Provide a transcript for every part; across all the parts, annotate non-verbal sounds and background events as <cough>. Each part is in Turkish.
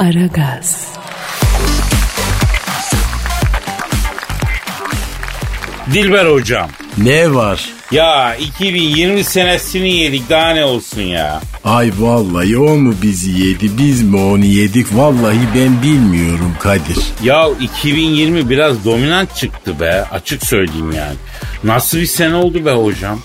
Aragaz. Dilber hocam. Ne var? Ya 2020 senesini yedik daha ne olsun ya. Ay vallahi o mu bizi yedi biz mi onu yedik vallahi ben bilmiyorum Kadir. Ya 2020 biraz dominant çıktı be açık söyleyeyim yani. Nasıl bir sene oldu be hocam?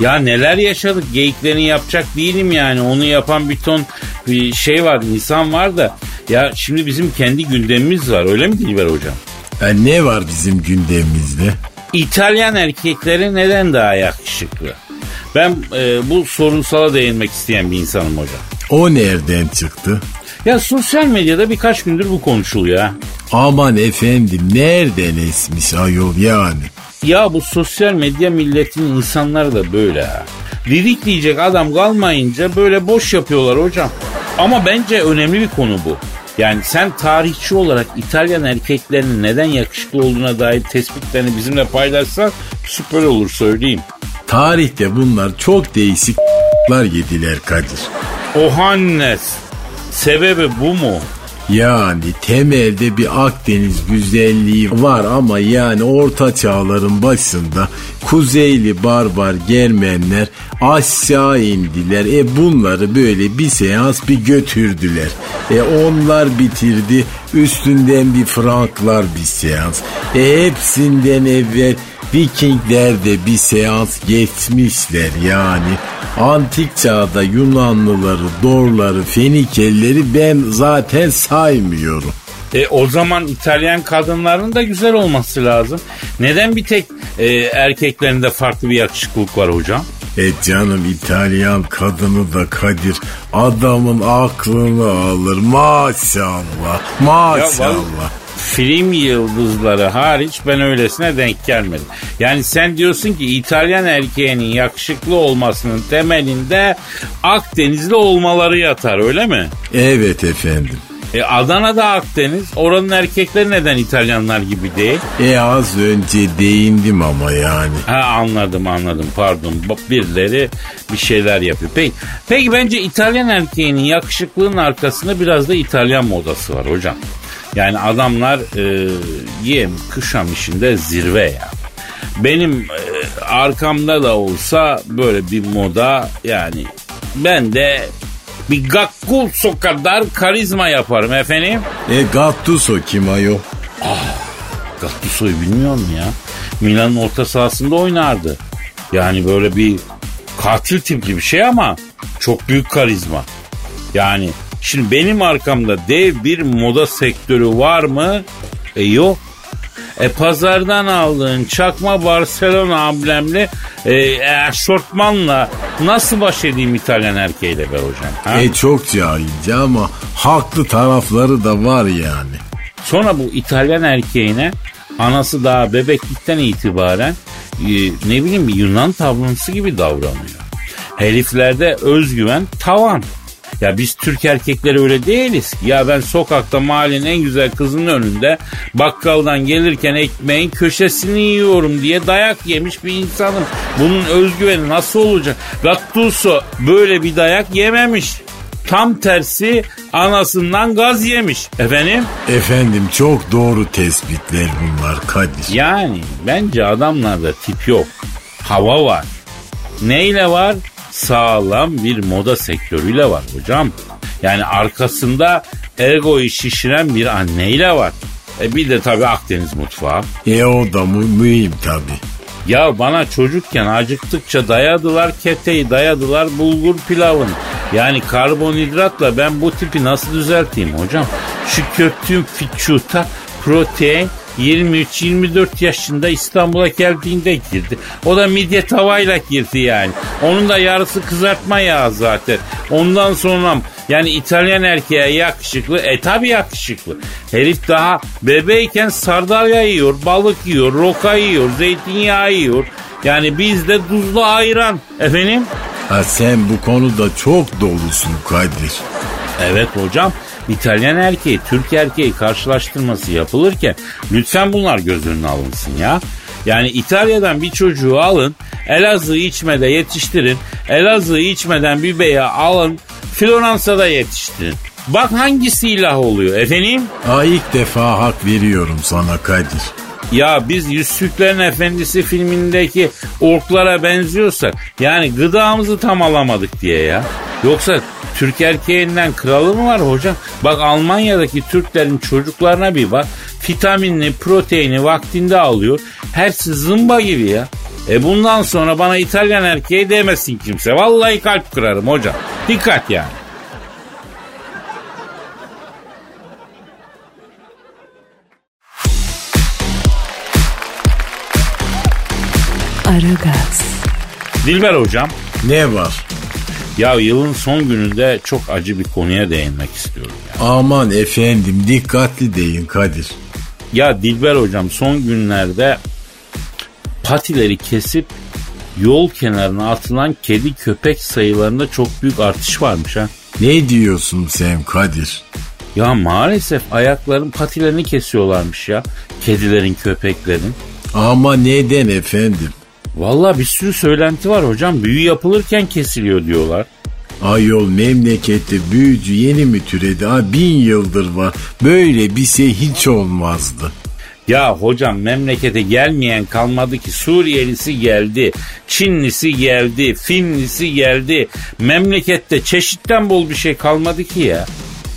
Ya neler yaşadık geyiklerini yapacak değilim yani. Onu yapan bir ton bir şey var insan var da. Ya şimdi bizim kendi gündemimiz var öyle mi Dilber hocam? Ya ne var bizim gündemimizde? İtalyan erkekleri neden daha yakışıklı? Ben e, bu sorunsala değinmek isteyen bir insanım hocam. O nereden çıktı? Ya sosyal medyada birkaç gündür bu konuşuluyor ha. Aman efendim nereden esmiş ayol yani? Ya bu sosyal medya milletinin insanları da böyle ha. Didik diyecek adam kalmayınca böyle boş yapıyorlar hocam. Ama bence önemli bir konu bu. Yani sen tarihçi olarak İtalyan erkeklerinin neden yakışıklı olduğuna dair tespitlerini bizimle paylaşsan süper olur söyleyeyim. Tarihte bunlar çok değişik <laughs> yediler Kadir. O Hannes. Sebebi bu mu? Yani temelde bir Akdeniz güzelliği var ama yani orta çağların başında Kuzeyli barbar Germenler aşağı indiler. E bunları böyle bir seans bir götürdüler. E onlar bitirdi üstünden bir Franklar bir seans. E hepsinden evvel Vikingler de bir seans geçmişler yani. Antik çağda Yunanlıları, Dorları, Fenikelileri ben zaten saymıyorum. E o zaman İtalyan kadınların da güzel olması lazım. Neden bir tek e, erkeklerinde farklı bir yakışıklılık var hocam? E canım İtalyan kadını da Kadir adamın aklını alır maşallah maşallah. Film yıldızları hariç ben öylesine denk gelmedim. Yani sen diyorsun ki İtalyan erkeğinin yakışıklı olmasının temelinde Akdenizli olmaları yatar öyle mi? Evet efendim. E Adana'da Akdeniz. Oranın erkekleri neden İtalyanlar gibi değil? E az önce değindim ama yani. Ha anladım anladım pardon. Birileri bir şeyler yapıyor. Peki, peki bence İtalyan erkeğinin yakışıklığının arkasında biraz da İtalyan modası var hocam. Yani adamlar e, yem kışam işinde zirve ya. Benim e, arkamda da olsa böyle bir moda yani ben de bir Gattuso kadar karizma yaparım efendim. E Gattuso kim ayol? Gattuso'yu bilmiyor musun ya? Milan'ın orta sahasında oynardı. Yani böyle bir katil tipli bir şey ama çok büyük karizma. Yani şimdi benim arkamda dev bir moda sektörü var mı? E yok. E pazardan aldığın çakma Barcelona amblemli e, eşortmanla nasıl baş edeyim İtalyan erkeğiyle be hocam? Ha? E çok cahilce ama haklı tarafları da var yani. Sonra bu İtalyan erkeğine anası daha bebeklikten itibaren e, ne bileyim Yunan tablosu gibi davranıyor. Heriflerde özgüven tavan. Ya biz Türk erkekleri öyle değiliz. Ya ben sokakta mahallenin en güzel kızının önünde bakkaldan gelirken ekmeğin köşesini yiyorum diye dayak yemiş bir insanım. Bunun özgüveni nasıl olacak? Gattuso böyle bir dayak yememiş. Tam tersi anasından gaz yemiş. Efendim? Efendim çok doğru tespitler bunlar Kadir. Yani bence adamlarda tip yok. Hava var. Neyle var? Sağlam bir moda sektörüyle var hocam. Yani arkasında egoyu şişiren bir anneyle var. E bir de tabii Akdeniz mutfağı. E o da mu mühim tabii. Ya bana çocukken acıktıkça dayadılar keteyi, dayadılar bulgur pilavını. Yani karbonhidratla ben bu tipi nasıl düzelteyim hocam? Şu köktüğüm fiçuta protein 23-24 yaşında İstanbul'a geldiğinde girdi. O da midye tavayla girdi yani. Onun da yarısı kızartma yağı zaten. Ondan sonra yani İtalyan erkeğe yakışıklı. E tabi yakışıklı. Herif daha bebeyken sardalya yiyor, balık yiyor, roka yiyor, zeytinyağı yiyor. Yani bizde tuzlu ayran. Efendim? Ha sen bu konuda çok dolusun Kadir. Evet hocam. İtalyan erkeği, Türk erkeği karşılaştırması yapılırken lütfen bunlar göz önüne alınsın ya. Yani İtalya'dan bir çocuğu alın, Elazığ içmede yetiştirin, Elazığ içmeden bir beyi alın, Floransa'da yetiştirin. Bak hangisi ilah oluyor efendim? Aa, ilk defa hak veriyorum sana Kadir. Ya biz Yüzsüklerin Efendisi filmindeki orklara benziyorsak yani gıdamızı tam alamadık diye ya. Yoksa Türk erkeğinden kralı mı var hocam? Bak Almanya'daki Türklerin çocuklarına bir bak. Vitaminli, proteini vaktinde alıyor. Hepsi zımba gibi ya. E bundan sonra bana İtalyan erkeği demesin kimse. Vallahi kalp kırarım hocam. Dikkat yani. Aragaz, Dilber hocam. Ne var? Ya yılın son gününde çok acı bir konuya değinmek istiyorum ya. Aman efendim dikkatli deyin Kadir. Ya Dilber hocam son günlerde patileri kesip yol kenarına atılan kedi köpek sayılarında çok büyük artış varmış ha. Ne diyorsun sen Kadir? Ya maalesef ayakların patilerini kesiyorlarmış ya. Kedilerin, köpeklerin. Ama neden efendim? Vallahi bir sürü söylenti var hocam. Büyü yapılırken kesiliyor diyorlar. Ayol memlekette büyücü yeni mi türedi? Ha, bin yıldır var. Böyle bir şey hiç olmazdı. Ya hocam memlekete gelmeyen kalmadı ki Suriyelisi geldi, Çinlisi geldi, Finlisi geldi. Memlekette çeşitten bol bir şey kalmadı ki ya.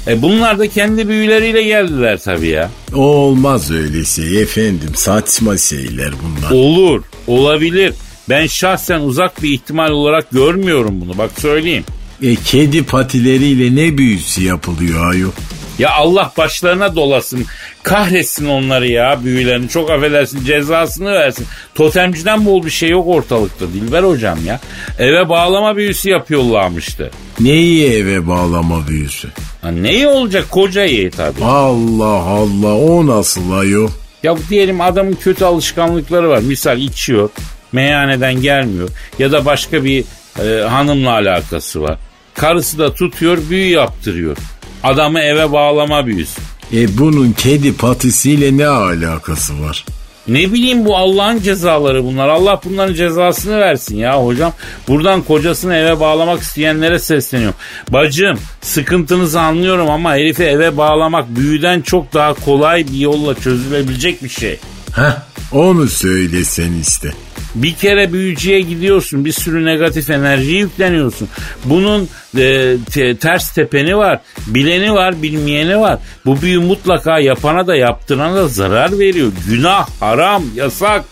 E bunlar da kendi büyüleriyle geldiler tabii ya. Olmaz öyle şey efendim. Saçma şeyler bunlar. Olur, olabilir. Ben şahsen uzak bir ihtimal olarak görmüyorum bunu. Bak söyleyeyim. E kedi patileriyle ne büyüsü yapılıyor ayol? Ya Allah başlarına dolasın. Kahretsin onları ya büyülerini. Çok affedersin cezasını versin. Totemciden bol bir şey yok ortalıkta Dilber hocam ya. Eve bağlama büyüsü yapıyorlarmıştı. Neyi eve bağlama büyüsü? Ha, neyi olacak kocayı tabii. Allah Allah o nasıl ayol? Ya diyelim adamın kötü alışkanlıkları var. Misal içiyor, meyhaneden gelmiyor ya da başka bir e, hanımla alakası var. Karısı da tutuyor, büyü yaptırıyor. Adamı eve bağlama büyüsü. E bunun kedi patisiyle ne alakası var? Ne bileyim bu Allah'ın cezaları bunlar. Allah bunların cezasını versin ya hocam. Buradan kocasını eve bağlamak isteyenlere sesleniyorum. Bacım sıkıntınızı anlıyorum ama herifi eve bağlamak büyüden çok daha kolay bir yolla çözülebilecek bir şey. Heh onu söylesen işte. Bir kere büyücüye gidiyorsun bir sürü negatif enerji yükleniyorsun. Bunun e, te- ters tepeni var, bileni var, bilmeyeni var. Bu büyü mutlaka yapana da yaptırana da zarar veriyor. Günah, haram, yasak.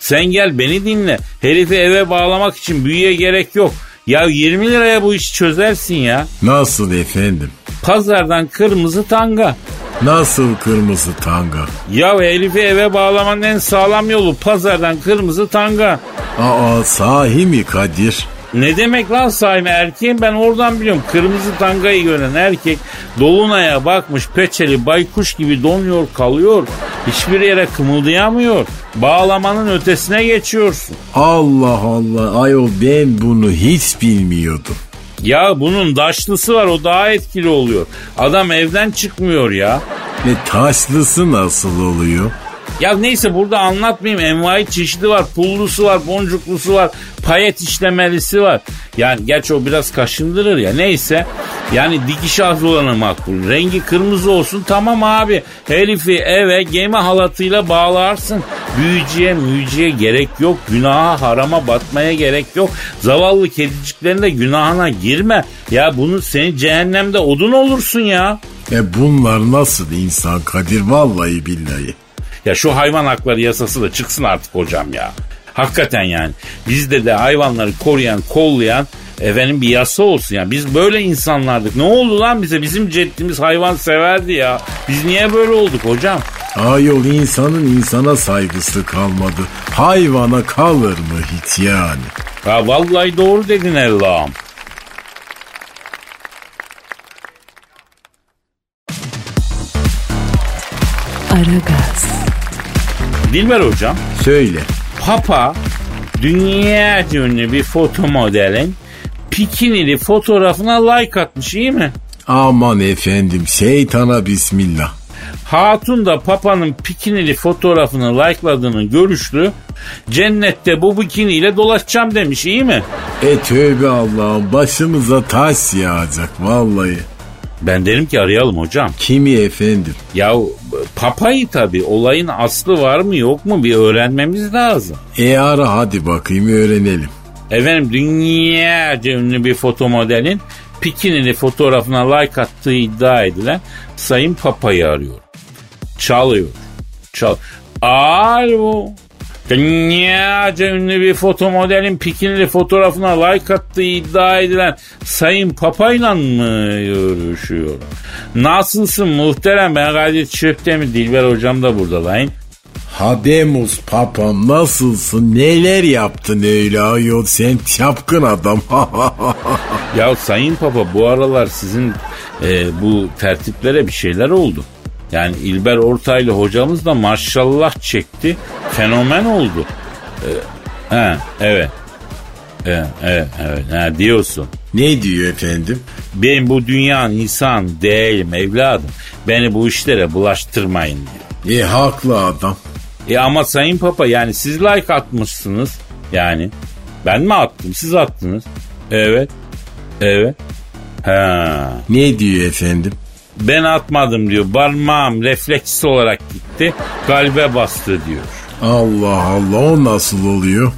Sen gel beni dinle. Herifi eve bağlamak için büyüye gerek yok. Ya 20 liraya bu işi çözersin ya. Nasıl efendim? Pazardan kırmızı tanga. Nasıl kırmızı tanga? Ya Elif'i eve bağlamanın en sağlam yolu pazardan kırmızı tanga. Aa sahi mi Kadir? Ne demek lan sahibi erkeğim ben oradan biliyorum. Kırmızı tangayı gören erkek dolunaya bakmış peçeli baykuş gibi donuyor kalıyor. Hiçbir yere kımıldayamıyor. Bağlamanın ötesine geçiyorsun. Allah Allah ayol ben bunu hiç bilmiyordum. Ya bunun daşlısı var o daha etkili oluyor. Adam evden çıkmıyor ya. E taşlısı nasıl oluyor? Ya neyse burada anlatmayayım. Envai çeşidi var. Pullusu var, boncuklusu var, payet işlemelisi var. Yani gerçi o biraz kaşındırır ya. Neyse. Yani dikiş az olanı makbul. Rengi kırmızı olsun tamam abi. Herifi eve gemi halatıyla bağlarsın. Büyücüye müyücüye gerek yok. Günaha harama batmaya gerek yok. Zavallı kediciklerin de günahına girme. Ya bunu seni cehennemde odun olursun ya. E bunlar nasıl insan Kadir vallahi billahi. Ya şu hayvan hakları yasası da çıksın artık hocam ya. Hakikaten yani. Bizde de hayvanları koruyan, kollayan efendim bir yasa olsun ya. Biz böyle insanlardık. Ne oldu lan bize? Bizim ceddimiz hayvan severdi ya. Biz niye böyle olduk hocam? Ayol insanın insana saygısı kalmadı. Hayvana kalır mı hiç yani? Ya vallahi doğru dedin Allah'ım. Aragaz, Dilber hocam. Söyle. Papa dünya ünlü bir foto modelin pikinili fotoğrafına like atmış iyi mi? Aman efendim şeytana bismillah. Hatun da Papa'nın pikinili fotoğrafını like'ladığını görüşlü. Cennette bu bikiniyle dolaşacağım demiş iyi mi? E tövbe Allah'ım başımıza taş yağacak vallahi. Ben derim ki arayalım hocam. Kimi efendim? Ya papayı tabii olayın aslı var mı yok mu bir öğrenmemiz lazım. E ara hadi bakayım öğrenelim. Efendim dünyaca ünlü bir foto modelin pikinili fotoğrafına like attığı iddia edilen Sayın Papa'yı arıyor. Çalıyor. Çal. Alo. Dünyaca ünlü bir foto modelin pikinili fotoğrafına like attığı iddia edilen Sayın Papa'yla mı görüşüyor? Nasılsın muhterem ben Kadir Çöptemir Dilber hocam da burada lan. Habemus papam nasılsın neler yaptın öyle ayol sen çapkın adam. <laughs> Ya Sayın Papa bu aralar sizin e, bu tertiplere bir şeyler oldu. Yani İlber Ortaylı hocamız da maşallah çekti. Fenomen oldu. E, he, evet. Evet, evet, evet. Ha, diyorsun. ne diyor efendim? Ben bu dünyanın insan değilim evladım. Beni bu işlere bulaştırmayın diyor. E haklı adam. E ama Sayın Papa yani siz like atmışsınız. Yani ben mi attım siz attınız. Evet. Evet. Ha. Ne diyor efendim? Ben atmadım diyor. Parmağım refleksi olarak gitti. Kalbe bastı diyor. Allah Allah o nasıl oluyor?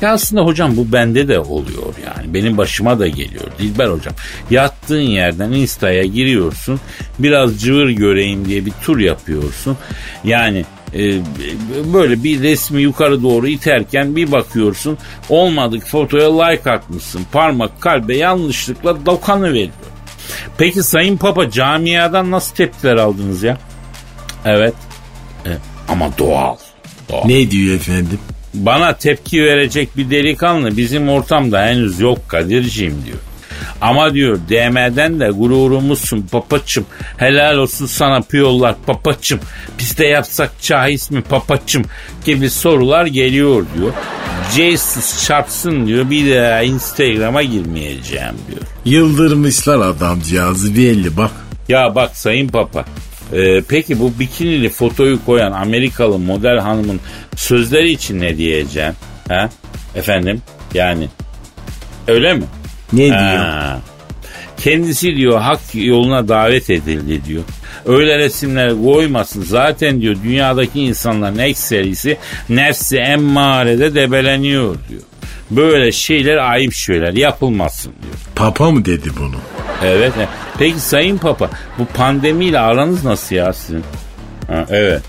Ya aslında hocam bu bende de oluyor yani. Benim başıma da geliyor Dilber hocam. Yattığın yerden Insta'ya giriyorsun. Biraz cıvır göreyim diye bir tur yapıyorsun. Yani e, böyle bir resmi yukarı doğru iterken bir bakıyorsun. Olmadık fotoya like atmışsın. Parmak kalbe yanlışlıkla dokanıveriyor. Peki Sayın Papa camiadan nasıl tepkiler aldınız ya? Evet. E, ama doğal. Doğal. Ne diyor efendim? Bana tepki verecek bir delikanlı bizim ortamda henüz yok Kadir'ciğim diyor. Ama diyor DM'den de gururumuzsun papaçım. Helal olsun sana piyollar papaçım. Biz de yapsak çahis mi papaçım gibi sorular geliyor diyor. Jesus çarpsın diyor bir daha Instagram'a girmeyeceğim diyor. Yıldırmışlar adamcağızı belli bak. Ya bak Sayın Papa. e, peki bu bikinili fotoyu koyan Amerikalı model hanımın sözleri için ne diyeceğim? Ha? Efendim? Yani öyle mi? Ne diyor? Ha. Kendisi diyor hak yoluna davet edildi diyor. Öyle resimler koymasın. Zaten diyor dünyadaki insanların ekserisi nefsi emmarede debeleniyor diyor. Böyle şeyler ayıp şeyler yapılmasın diyor. Papa mı dedi bunu? Evet. evet. Peki Sayın Papa bu pandemiyle aranız nasıl ya sizin? Ha, evet.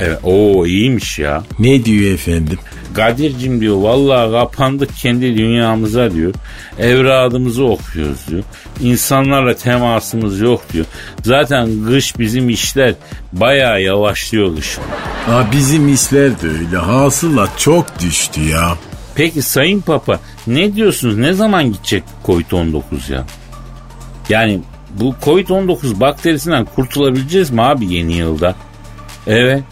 Evet. Oo iyiymiş ya. Ne diyor efendim? Kadir'cim diyor vallahi kapandık kendi dünyamıza diyor. Evradımızı okuyoruz diyor. İnsanlarla temasımız yok diyor. Zaten kış bizim işler bayağı yavaşlıyor kışın. Aa, bizim işler de öyle. Hasılat çok düştü ya. Peki Sayın Papa ne diyorsunuz? Ne zaman gidecek Covid-19 ya? Yani bu Covid-19 bakterisinden kurtulabileceğiz mi abi yeni yılda? Evet.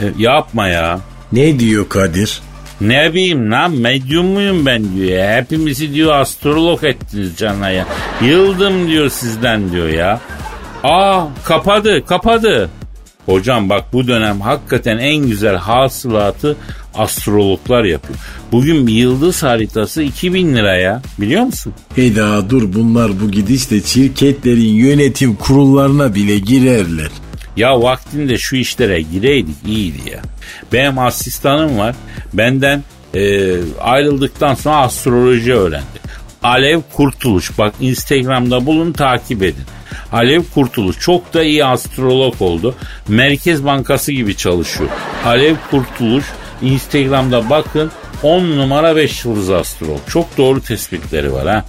E, yapma ya. Ne diyor Kadir? Ne bileyim lan medyum muyum ben diyor. Hepimizi diyor astrolog ettiniz canaya. Yıldım diyor sizden diyor ya. Aa kapadı kapadı. Hocam bak bu dönem hakikaten en güzel hasılatı astrologlar yapıyor. Bugün bir yıldız haritası 2000 liraya biliyor musun? Eda dur bunlar bu gidişle şirketlerin yönetim kurullarına bile girerler. Ya vaktinde şu işlere gireydik iyiydi ya. Benim asistanım var. Benden e, ayrıldıktan sonra astroloji öğrendi. Alev Kurtuluş. Bak Instagram'da bulun takip edin. Alev Kurtuluş çok da iyi astrolog oldu. Merkez Bankası gibi çalışıyor. Alev Kurtuluş Instagram'da bakın 10 numara 5 yıldız astrolog. Çok doğru tespitleri var ha.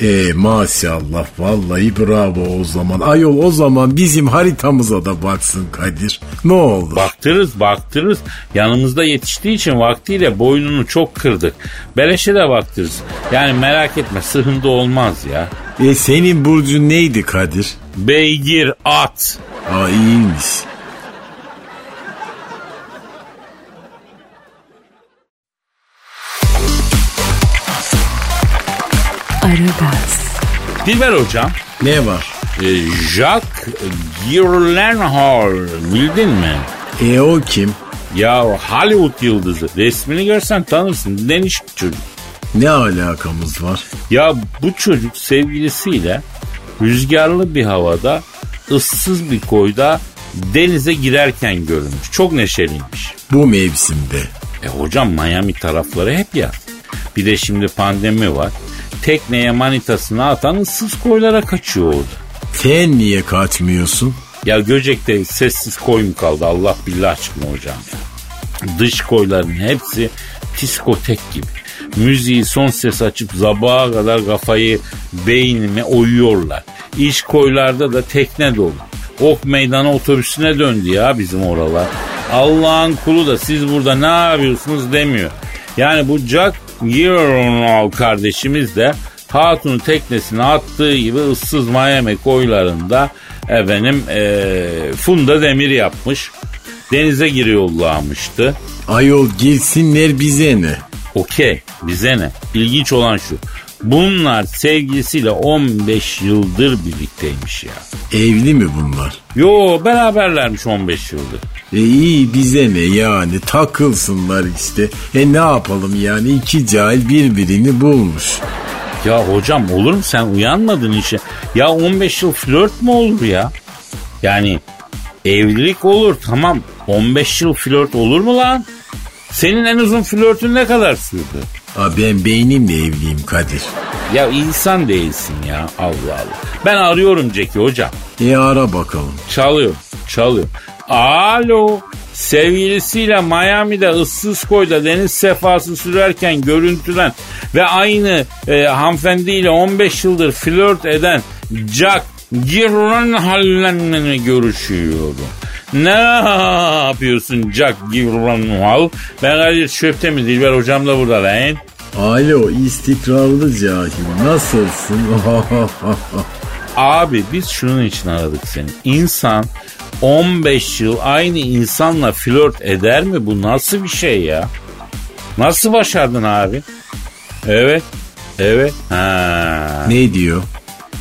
E maşallah vallahi bravo o zaman. Ayol o zaman bizim haritamıza da baksın Kadir. Ne olur. Baktırız baktırız. Yanımızda yetiştiği için vaktiyle boynunu çok kırdık. Beleşe de baktırız. Yani merak etme sıhında olmaz ya. E senin burcun neydi Kadir? Beygir at. Aa iyiymiş. Aragaz, Dilber hocam. Ne var? e, Jacques Gyllenhaal bildin mi? E o kim? Ya Hollywood yıldızı. Resmini görsen tanırsın. Deniş çocuk. Ne alakamız var? Ya bu çocuk sevgilisiyle rüzgarlı bir havada ıssız bir koyda denize girerken görülmüş. Çok neşeliymiş. Bu mevsimde. E hocam Miami tarafları hep yaz. Bir de şimdi pandemi var. Tekneye manitasını atan ıssız koylara kaçıyor orada. Sen niye kaçmıyorsun? Ya Göcek'te sessiz koy mu kaldı Allah billah aşkına hocam ya. Dış koyların hepsi diskotek gibi. Müziği son ses açıp sabaha kadar kafayı beynime oyuyorlar. İş koylarda da tekne dolu. Ok meydanı otobüsüne döndü ya bizim oralar. Allah'ın kulu da siz burada ne yapıyorsunuz demiyor. Yani bu Jack Gyllenhaal kardeşimiz de Hatun'un teknesine attığı gibi ıssız Miami koylarında efendim ee, Funda Demir yapmış. Denize giriyorlarmıştı. Ayol girsinler bize ne? Okey bize ne? İlginç olan şu. Bunlar sevgilisiyle 15 yıldır birlikteymiş ya. Evli mi bunlar? Yo beraberlermiş 15 yıldır. E iyi bize ne yani takılsınlar işte. E ne yapalım yani iki cahil birbirini bulmuş. Ya hocam olur mu sen uyanmadın işe? Ya 15 yıl flört mü olur ya? Yani evlilik olur tamam 15 yıl flört olur mu lan? Senin en uzun flörtün ne kadar sürdü? Ha ben beynimle evliyim Kadir. Ya insan değilsin ya Allah Allah. Ben arıyorum Ceki hocam. E ara bakalım. Çalıyor, çalıyor. Alo, sevgilisiyle Miami'de ıssız koyda deniz sefası sürerken görüntülen ve aynı e, hanımefendiyle 15 yıldır flört eden Jack Gyllenhaal'le görüşüyorum. Ne yapıyorsun Jack Gyllenhaal? Ben Kadir Şöptemir Dilber hocam da burada lan. Alo istikrarlı cahil nasılsın? <laughs> Abi biz şunun için aradık seni. İnsan 15 yıl aynı insanla flört eder mi? Bu nasıl bir şey ya? Nasıl başardın abi? Evet. Evet. Ha. ne diyor?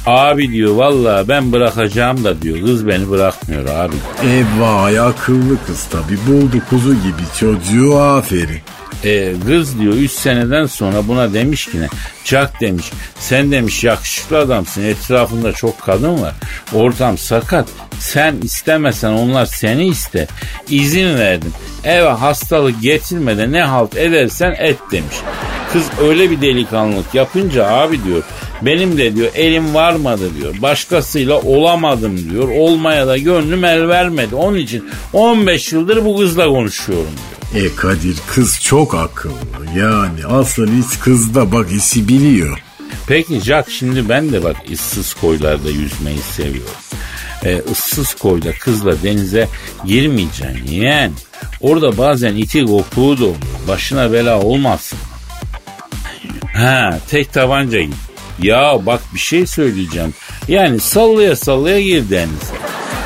Abi diyor valla ben bırakacağım da diyor. Kız beni bırakmıyor abi. Eyvah akıllı kız tabi buldu kuzu gibi çocuğu aferin. E, kız diyor 3 seneden sonra buna demiş ki ne? Jack demiş sen demiş yakışıklı adamsın etrafında çok kadın var. Ortam sakat sen istemesen onlar seni iste. İzin verdim. Eve hastalık getirmeden ne halt edersen et demiş. Kız öyle bir delikanlılık yapınca abi diyor benim de diyor elim varmadı diyor. Başkasıyla olamadım diyor. Olmaya da gönlüm el vermedi. Onun için 15 yıldır bu kızla konuşuyorum diyor. E Kadir kız çok akıllı yani aslında hiç kızda bak işi biliyor. Peki Jack şimdi ben de bak ıssız koylarda yüzmeyi seviyorum. Ee, ıssız koyda kızla denize girmeyeceksin yeğen. Orada bazen iti kopuğu da olur. Başına bela olmasın. Ha tek tabanca git. Ya bak bir şey söyleyeceğim. Yani sallaya sallaya gir denize.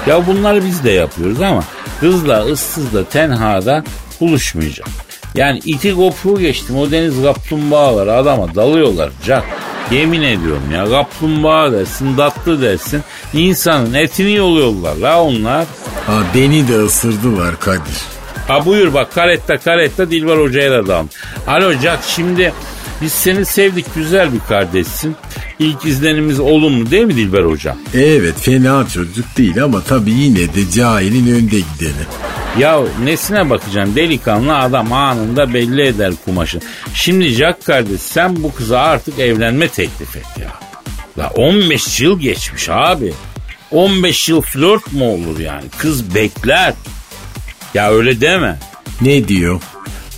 Ya bunları biz de yapıyoruz ama kızla ıssızla tenhada buluşmayacak. Yani iti kopuğu geçtim o deniz kaplumbağaları adama dalıyorlar Jack. Yemin ediyorum ya kaplumbağa dersin tatlı dersin insanın etini yoluyorlar la onlar. Ha beni de ısırdılar Kadir. Ha buyur bak karetta karetta Dilber Hoca'ya da dam. Alo Jack şimdi biz seni sevdik güzel bir kardeşsin. İlk izlenimiz olumlu değil mi Dilber Hoca? Evet fena çocuk değil ama tabii yine de cahilin önde gideni. Ya nesine bakacaksın delikanlı adam anında belli eder kumaşın. Şimdi Jack kardeş sen bu kıza artık evlenme teklif et ya. La 15 yıl geçmiş abi. 15 yıl flört mü olur yani? Kız bekler. Ya öyle deme. Ne diyor?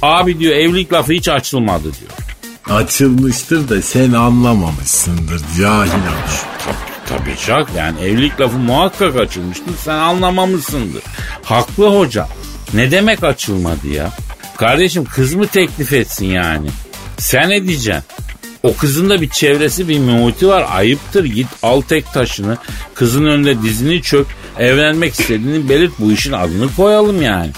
Abi diyor evlilik lafı hiç açılmadı diyor. Açılmıştır da sen anlamamışsındır cahil adam. Tabii Jack yani evlilik lafı muhakkak açılmıştır sen anlamamışsındır. Haklı hoca. Ne demek açılmadı ya? Kardeşim kız mı teklif etsin yani? Sen ne diyeceksin? O kızın da bir çevresi bir muhiti var. Ayıptır git al tek taşını. Kızın önünde dizini çök. Evlenmek istediğini belirt bu işin adını koyalım yani.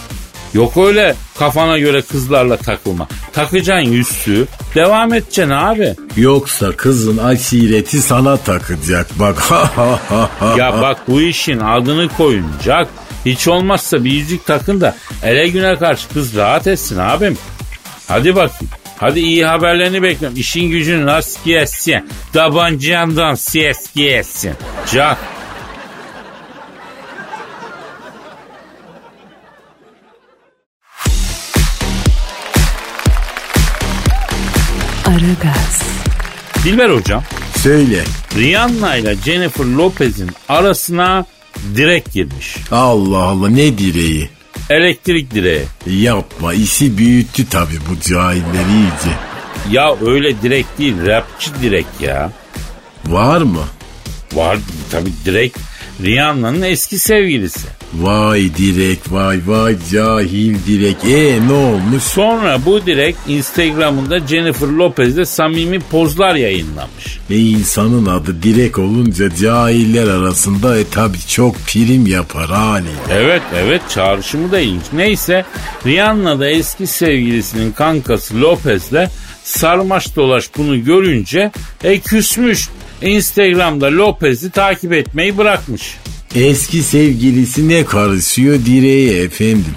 Yok öyle kafana göre kızlarla takılma. Takacaksın yüzsü. Devam edeceksin abi. Yoksa kızın aşireti sana takacak bak. <laughs> Ya bak bu işin adını koyun Jack. Hiç olmazsa bir yüzük takın da ele güne karşı kız rahat etsin abim. Hadi bakayım. Hadi iyi haberlerini bekliyorum. İşin gücün rast gelsin. Tabancandan ses gelsin. Can. Aragaz, Dilber hocam. Söyle. Rihanna ile Jennifer Lopez'in arasına direk girmiş. Allah Allah ne direği? Elektrik direği. Yapma işi büyüttü tabi bu cahiller iyice. Ya öyle direk değil rapçi direk ya. Var mı? Var tabi direk Rihanna'nın eski sevgilisi. Vay direk vay vay cahil direk. E ne olmuş? Sonra bu direk Instagram'ında Jennifer Lopez'de samimi pozlar yayınlamış. E insanın adı direk olunca cahiller arasında e tabi çok prim yapar hali. Evet evet çağrışımı da ilginç. Neyse Rihanna da eski sevgilisinin kankası Lopez'le sarmaş dolaş bunu görünce e küsmüş. Instagram'da Lopez'i takip etmeyi bırakmış. Eski sevgilisi ne karışıyor direğe efendim.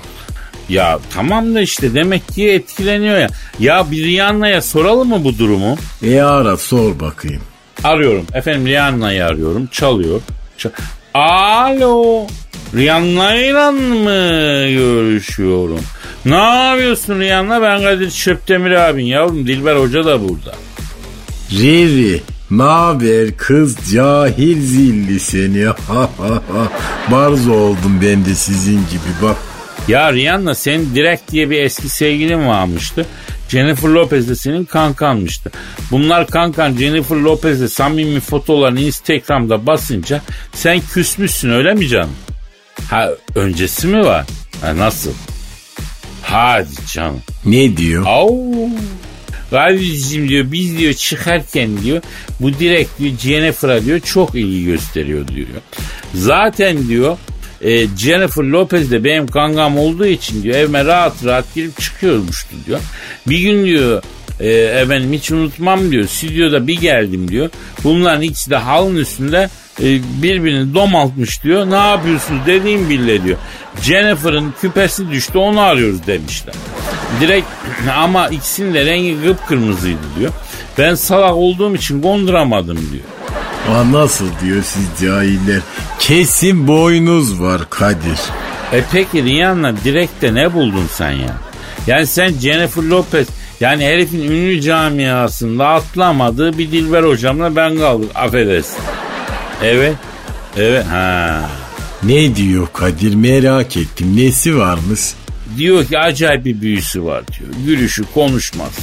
Ya tamam da işte demek ki etkileniyor ya. Ya bir Rihanna'ya soralım mı bu durumu? E ara sor bakayım. Arıyorum. Efendim Rihanna'yı arıyorum. Çalıyor. Çal- Alo. Rihanna'yla mı görüşüyorum? Ne yapıyorsun Rihanna? Ben Kadir Çöptemir abin yavrum. Dilber Hoca da burada. Riri naber kız cahil zilli seni. <laughs> Barzo oldum ben de sizin gibi bak. Ya Rihanna senin Direkt diye bir eski sevgilin varmıştı. Jennifer Lopez de senin kankanmıştı. Bunlar kankan Jennifer Lopez'le samimi fotolarını Instagram'da basınca sen küsmüşsün öyle mi canım? Ha öncesi mi var? Ha nasıl? Hadi canım. Ne diyor? Au. Kardeşim diyor biz diyor çıkarken diyor bu direkt diyor Jennifer'a diyor çok ilgi gösteriyor diyor. Zaten diyor e, Jennifer Lopez de benim kankam olduğu için diyor evime rahat rahat girip çıkıyormuştu diyor. Bir gün diyor e, efendim hiç unutmam diyor stüdyoda bir geldim diyor. Bunların ikisi de halın üstünde e, birbirini domaltmış diyor. Ne yapıyorsunuz dediğim bile diyor. Jennifer'ın küpesi düştü onu arıyoruz demişler. Direkt <clears throat> ama ikisinin de rengi kıpkırmızıydı diyor. Ben salak olduğum için konduramadım diyor. Aa, nasıl diyor siz cahiller? Kesin boynuz var Kadir. E peki Rihanna direkte ne buldun sen ya? Yani sen Jennifer Lopez yani herifin ünlü camiasında atlamadığı bir Dilber hocamla ben kaldım. Affedersin. Evet. Evet. Ha. Ne diyor Kadir merak ettim. Nesi varmış? Diyor ki acayip bir büyüsü var diyor. Gülüşü konuşmaz.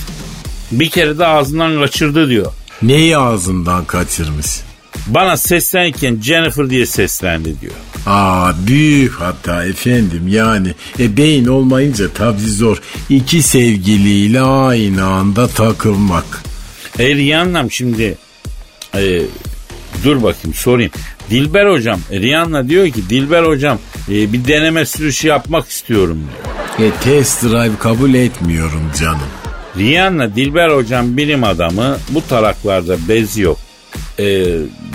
Bir kere de ağzından kaçırdı diyor. Neyi ağzından kaçırmış? Bana seslenirken Jennifer diye seslendi diyor. Aa büyük hata efendim yani. E beyin olmayınca tabi zor. İki sevgiliyle aynı anda takılmak. E Rihanna'm şimdi e, dur bakayım sorayım. Dilber hocam e, Rihanna diyor ki Dilber hocam e, bir deneme sürüşü yapmak istiyorum diyor. E test drive kabul etmiyorum canım. Rihanna Dilber hocam bilim adamı bu taraklarda bez yok. E,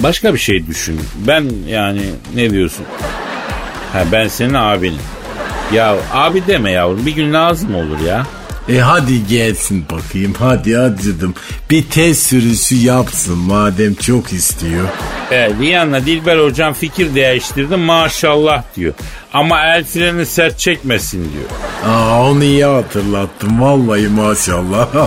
başka bir şey düşün. Ben yani ne diyorsun? Ha ben senin abinim. Ya abi deme yavrum bir gün lazım olur ya. E hadi gelsin bakayım hadi acıdım. Bir test sürüsü yapsın madem çok istiyor. E, Rihanna Dilber hocam fikir değiştirdi maşallah diyor. Ama el freni sert çekmesin diyor. Aa onu iyi hatırlattım vallahi maşallah. <laughs>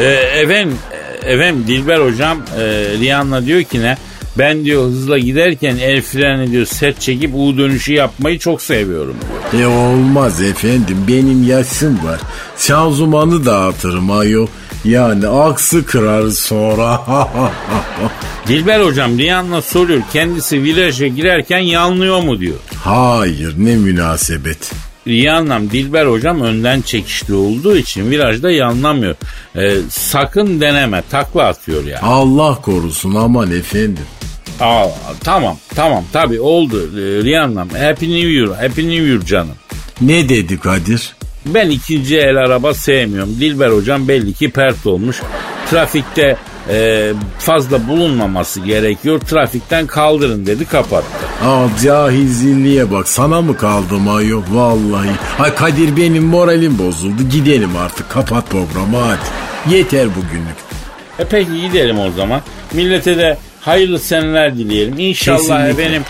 E, efendim, efendim Dilber hocam e, Rihanna diyor ki ne? Ben diyor hızla giderken el freni diyor sert çekip U dönüşü yapmayı çok seviyorum diyor. e olmaz efendim benim yaşım var. Şanzumanı dağıtırım ayol. Yani aksı kırar sonra. <laughs> Dilber hocam Rihanna soruyor kendisi viraja girerken yanlıyor mu diyor. Hayır ne münasebet. Rihanna'm Dilber hocam önden çekişli olduğu için virajda yanlamıyor. E, sakın deneme takla atıyor yani. Allah korusun aman efendim. Aa, tamam tamam tabi oldu e, Rihanna'm Happy New Year Happy New Year canım. Ne dedi Kadir? Ben ikinci el araba sevmiyorum. Dilber hocam belli ki pert olmuş. Trafikte e, fazla bulunmaması gerekiyor. Trafikten kaldırın dedi kapattı. Aa cahil bak sana mı kaldım ayol vallahi. Ay Kadir benim moralim bozuldu gidelim artık kapat programı hadi. Yeter bugünlük. E peki gidelim o zaman. Millete de hayırlı seneler dileyelim. İnşallah Kesinlikle. benim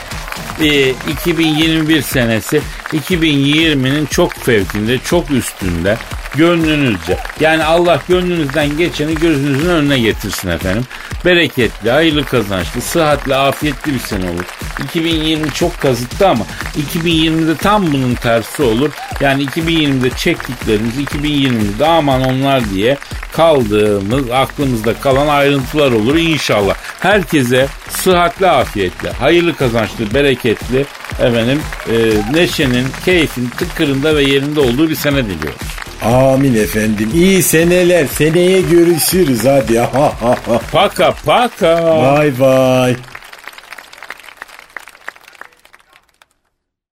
e, 2021 senesi 2020'nin çok fevkinde, çok üstünde, gönlünüzce. Yani Allah gönlünüzden geçeni gözünüzün önüne getirsin efendim. Bereketli, hayırlı kazançlı, sıhhatli, afiyetli bir sene olur. 2020 çok kazıttı ama 2020'de tam bunun tersi olur. Yani 2020'de çektiklerimiz 2020'de aman onlar diye kaldığımız aklımızda kalan ayrıntılar olur inşallah. Herkese sıhhatli, afiyetli, hayırlı kazançlı, bereketli efendim e, neşenin, keyfin tıkırında ve yerinde olduğu bir sene diliyoruz. Amin efendim. İyi seneler. Seneye görüşürüz hadi. <laughs> Paka paka. Bye bye.